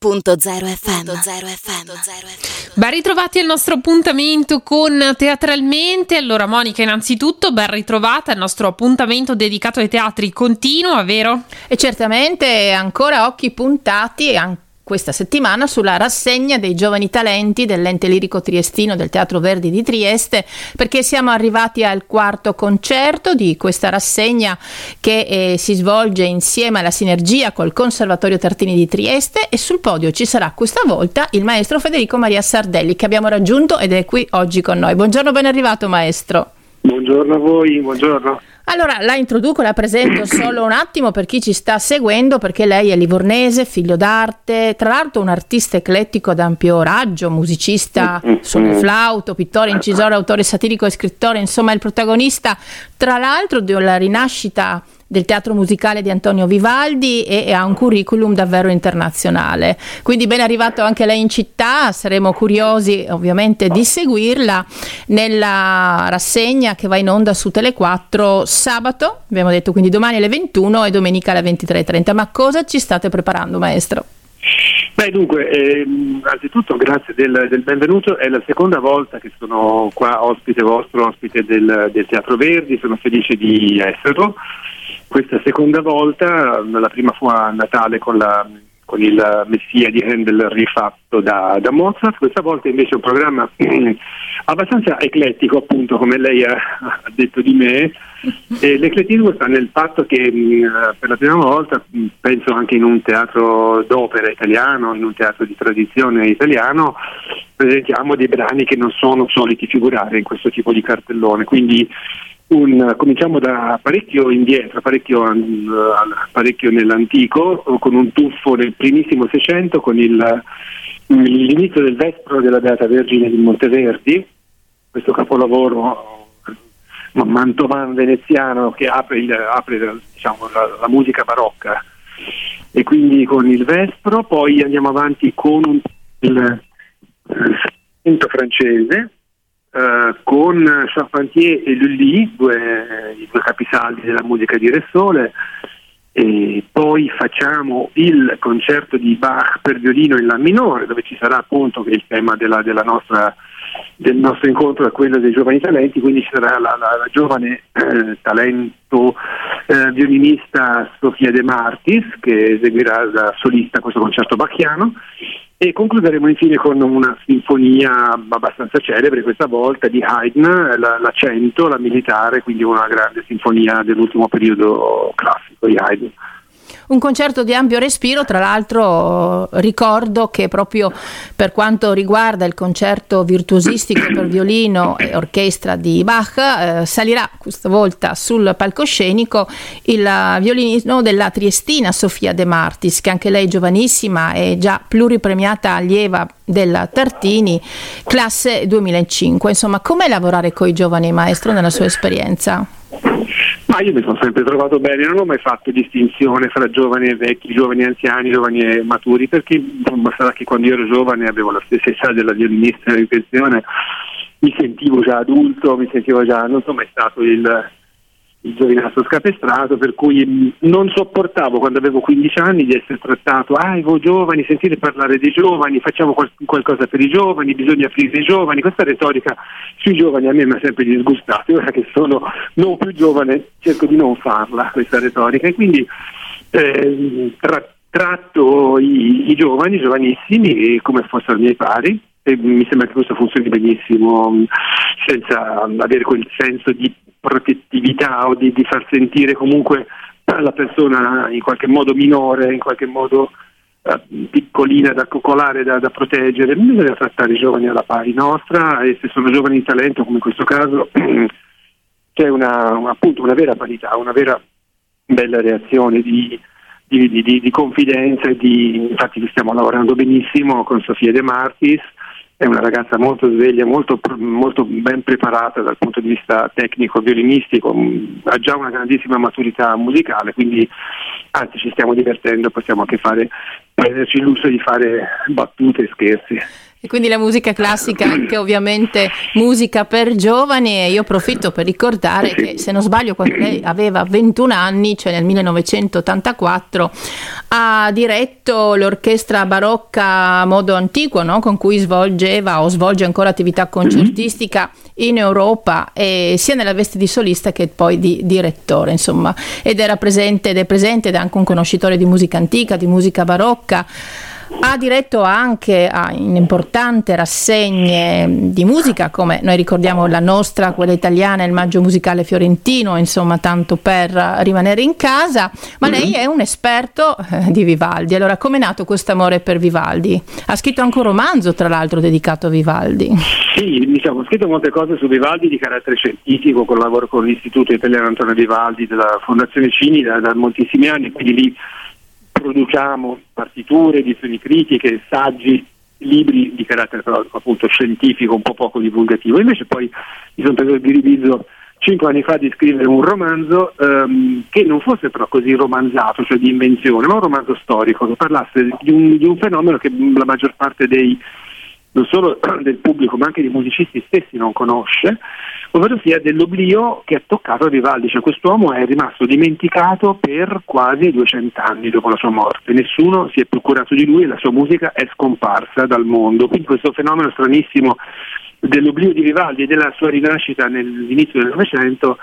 FM. Ben ritrovati al nostro appuntamento con Teatralmente. Allora, Monica, innanzitutto, ben ritrovata. Il nostro appuntamento dedicato ai teatri continua, vero? E certamente ancora occhi puntati anche questa settimana sulla rassegna dei giovani talenti dell'ente lirico triestino del Teatro Verdi di Trieste perché siamo arrivati al quarto concerto di questa rassegna che eh, si svolge insieme alla sinergia col Conservatorio Tartini di Trieste e sul podio ci sarà questa volta il maestro Federico Maria Sardelli che abbiamo raggiunto ed è qui oggi con noi. Buongiorno, ben arrivato maestro. Buongiorno a voi, buongiorno. Allora la introduco, la presento solo un attimo per chi ci sta seguendo, perché lei è livornese, figlio d'arte, tra l'altro un artista eclettico ad ampio raggio, musicista sul flauto, pittore, incisore, autore satirico e scrittore, insomma il protagonista tra l'altro della rinascita del teatro musicale di Antonio Vivaldi e, ha un curriculum davvero internazionale. Quindi ben arrivato anche lei in città, saremo curiosi ovviamente di seguirla nella rassegna che va in onda su Tele4 sabato, abbiamo detto quindi domani alle 21 e domenica alle 23.30. Ma cosa ci state preparando maestro? Beh, dunque, ehm, anzitutto grazie del, del, benvenuto, è la seconda volta che sono qua ospite vostro, ospite del, del Teatro Verdi, sono felice di esserlo questa seconda volta, la prima fu a Natale con, la, con il Messia di Handel rifatto da, da, Mozart, questa volta invece un programma abbastanza eclettico, appunto come lei ha, ha detto di me. E l'eclettismo sta nel fatto che mh, per la prima volta, mh, penso anche in un teatro d'opera italiano, in un teatro di tradizione italiano, presentiamo dei brani che non sono soliti figurare in questo tipo di cartellone. Quindi un, cominciamo da parecchio indietro, parecchio, parecchio, nell'antico, con un tuffo nel primissimo Seicento con il, l'inizio del Vespro della Beata Vergine di Monteverdi, questo capolavoro mantovan veneziano che apre, il, apre diciamo, la, la, musica barocca. E quindi con il Vespro, poi andiamo avanti con il, il francese eh, con Charpentier e Lully, due, i due capisaldi della musica di Ressole, e poi facciamo il concerto di Bach per violino in La minore, dove ci sarà appunto il tema della, della nostra, del nostro incontro è quello dei giovani talenti, quindi ci sarà la, la, la giovane eh, talento eh, violinista Sofia De Martis che eseguirà da solista questo concerto bacchiano e concluderemo infine con una sinfonia abbastanza celebre questa volta di Haydn, la, la 100, la militare, quindi una grande sinfonia dell'ultimo periodo classico di Haydn. Un concerto di ampio respiro, tra l'altro ricordo che proprio per quanto riguarda il concerto virtuosistico per violino e orchestra di Bach, eh, salirà questa volta sul palcoscenico il violinino della triestina Sofia De Martis, che anche lei giovanissima e già pluripremiata allieva della Tartini, classe 2005. Insomma, com'è lavorare con i giovani maestro nella sua esperienza? Ma io mi sono sempre trovato bene, non ho mai fatto distinzione fra giovani e vecchi, giovani e anziani, giovani e maturi, perché sarà che quando io ero giovane avevo la stessa età della violinista in pensione, mi sentivo già adulto, mi sentivo già, non sono mai stato il, il giovinazzo scapestrato, per cui non sopportavo quando avevo 15 anni di essere trattato, ah, voi giovani, sentite parlare dei giovani, facciamo qual- qualcosa per i giovani, bisogna aprire i giovani, questa retorica sui giovani a me mi ha sempre disgustato, ora che sono non più giovane cerco di non farla questa retorica. E quindi eh, tra- tratto i-, i giovani, giovanissimi come fossero i miei pari e mi sembra che questo funzioni benissimo senza avere quel senso di protettività o di, di far sentire comunque la persona in qualche modo minore, in qualche modo uh, piccolina da coccolare, da, da, proteggere, bisogna trattare i giovani alla pari. Nostra e se sono giovani di talento come in questo caso c'è una, appunto una vera parità, una vera bella reazione di, di, di, di confidenza e di, infatti stiamo lavorando benissimo con Sofia De Martis è una ragazza molto sveglia, molto, molto, ben preparata dal punto di vista tecnico, violinistico, ha già una grandissima maturità musicale, quindi anzi ci stiamo divertendo, possiamo anche fare, prenderci il lusso di fare battute e scherzi. E quindi la musica classica anche ovviamente musica per giovani e io approfitto per ricordare che se non sbaglio quando lei aveva 21 anni, cioè nel 1984, ha diretto l'orchestra barocca a modo antico no? con cui svolgeva o svolge ancora attività concertistica in Europa e sia nella veste di solista che poi di direttore insomma. Ed era presente ed è presente ed è anche un conoscitore di musica antica, di musica barocca ha diretto anche a importanti rassegne di musica, come noi ricordiamo la nostra, quella italiana, il Maggio Musicale Fiorentino, insomma, tanto per rimanere in casa. Ma lei è un esperto eh, di Vivaldi. Allora, come è nato questo amore per Vivaldi? Ha scritto anche un romanzo, tra l'altro, dedicato a Vivaldi. Sì, diciamo, ho scritto molte cose su Vivaldi di carattere scientifico, con lavoro con l'Istituto Italiano Antonio Vivaldi della Fondazione Cini da, da moltissimi anni, quindi lì produciamo partiture, edizioni critiche, saggi, libri di carattere appunto scientifico, un po' poco divulgativo. Invece poi mi sono preso il diritto cinque anni fa di scrivere un romanzo ehm, che non fosse però così romanzato, cioè di invenzione, ma un romanzo storico che parlasse di un, di un fenomeno che la maggior parte dei non solo del pubblico ma anche dei musicisti stessi non conosce, ovvero sia dell'oblio che ha toccato Vivaldi, cioè quest'uomo è rimasto dimenticato per quasi 200 anni dopo la sua morte, nessuno si è più curato di lui e la sua musica è scomparsa dal mondo, quindi questo fenomeno stranissimo dell'oblio di Vivaldi e della sua rinascita nell'inizio del Novecento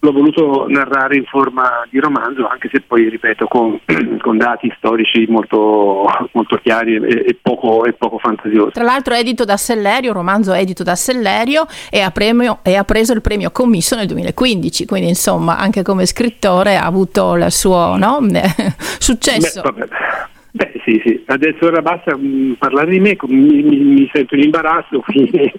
l'ho voluto narrare in forma di romanzo, anche se poi, ripeto, con, con dati storici molto, molto chiari e, e, poco, e, poco, fantasiosi. Tra l'altro edito da Sellerio, romanzo edito da Sellerio e ha, premio, e ha, preso il premio Commisso nel 2015, quindi insomma anche come scrittore ha avuto il suo no? successo. Beh, Beh sì, sì, adesso ora basta mh, mm, parlare di me, mi, mi, mi, sento in imbarazzo, quindi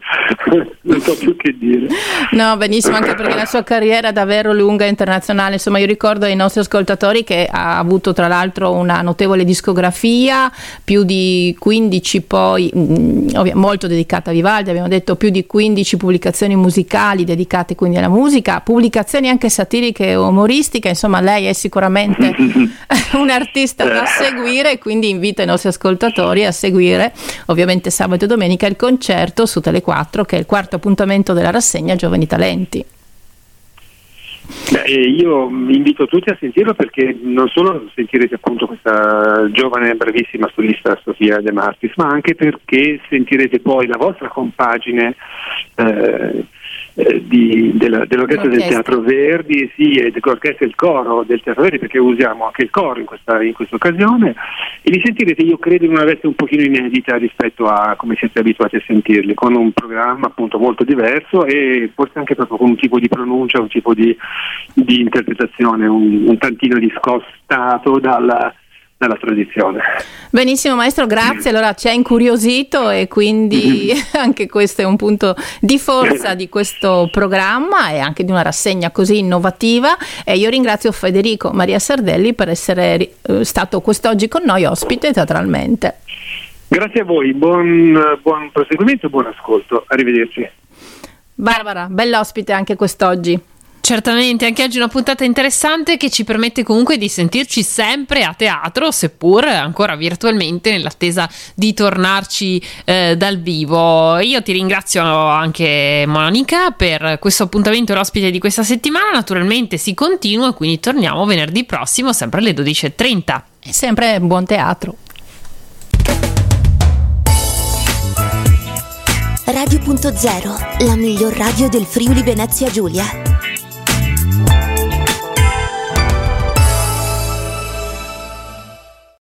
non so più che dire. No, benissimo, anche perché la sua carriera è davvero lunga e internazionale, insomma io ricordo ai nostri ascoltatori che ha avuto tra l'altro una notevole discografia, più di 15 poi, mh, mm, molto dedicata a Vivaldi, abbiamo detto più di 15 pubblicazioni musicali dedicate quindi alla musica, pubblicazioni anche satiriche e umoristiche, insomma lei è sicuramente un artista da seguire quindi invito i nostri ascoltatori a seguire ovviamente sabato e domenica il concerto su Tele4 che è il quarto appuntamento della rassegna Giovani Talenti. Beh, io invito tutti a sentirlo perché non solo sentirete appunto questa giovane e bravissima solista Sofia De Martis, ma anche perché sentirete poi la vostra compagine eh, eh, di, della, dell'orchestra del Teatro Verdi sì, e dell'orchestra il coro del Teatro Verdi perché usiamo anche il coro in questa, in questa occasione. E li sentirete io credo in una veste un pochino inedita rispetto a come siete abituati a sentirli con un programma appunto molto diverso e forse anche proprio con un tipo di pronuncia un tipo di, di interpretazione un, un tantino discostato dalla dalla tradizione. Benissimo maestro, grazie. Allora ci ha incuriosito e quindi anche questo è un punto di forza di questo programma e anche di una rassegna così innovativa. E io ringrazio Federico Maria Sardelli per essere eh, stato quest'oggi con noi ospite teatralmente. Grazie a voi, buon, buon proseguimento e buon ascolto. Arrivederci. Barbara, bell'ospite anche quest'oggi. Certamente, anche oggi una puntata interessante che ci permette comunque di sentirci sempre a teatro, seppur ancora virtualmente, nell'attesa di tornarci eh, dal vivo. Io ti ringrazio anche Monica per questo appuntamento l'ospite di questa settimana. Naturalmente si continua, quindi torniamo venerdì prossimo, sempre alle 12.30. E sempre buon teatro. Radio.0, la miglior radio del Friuli Venezia Giulia.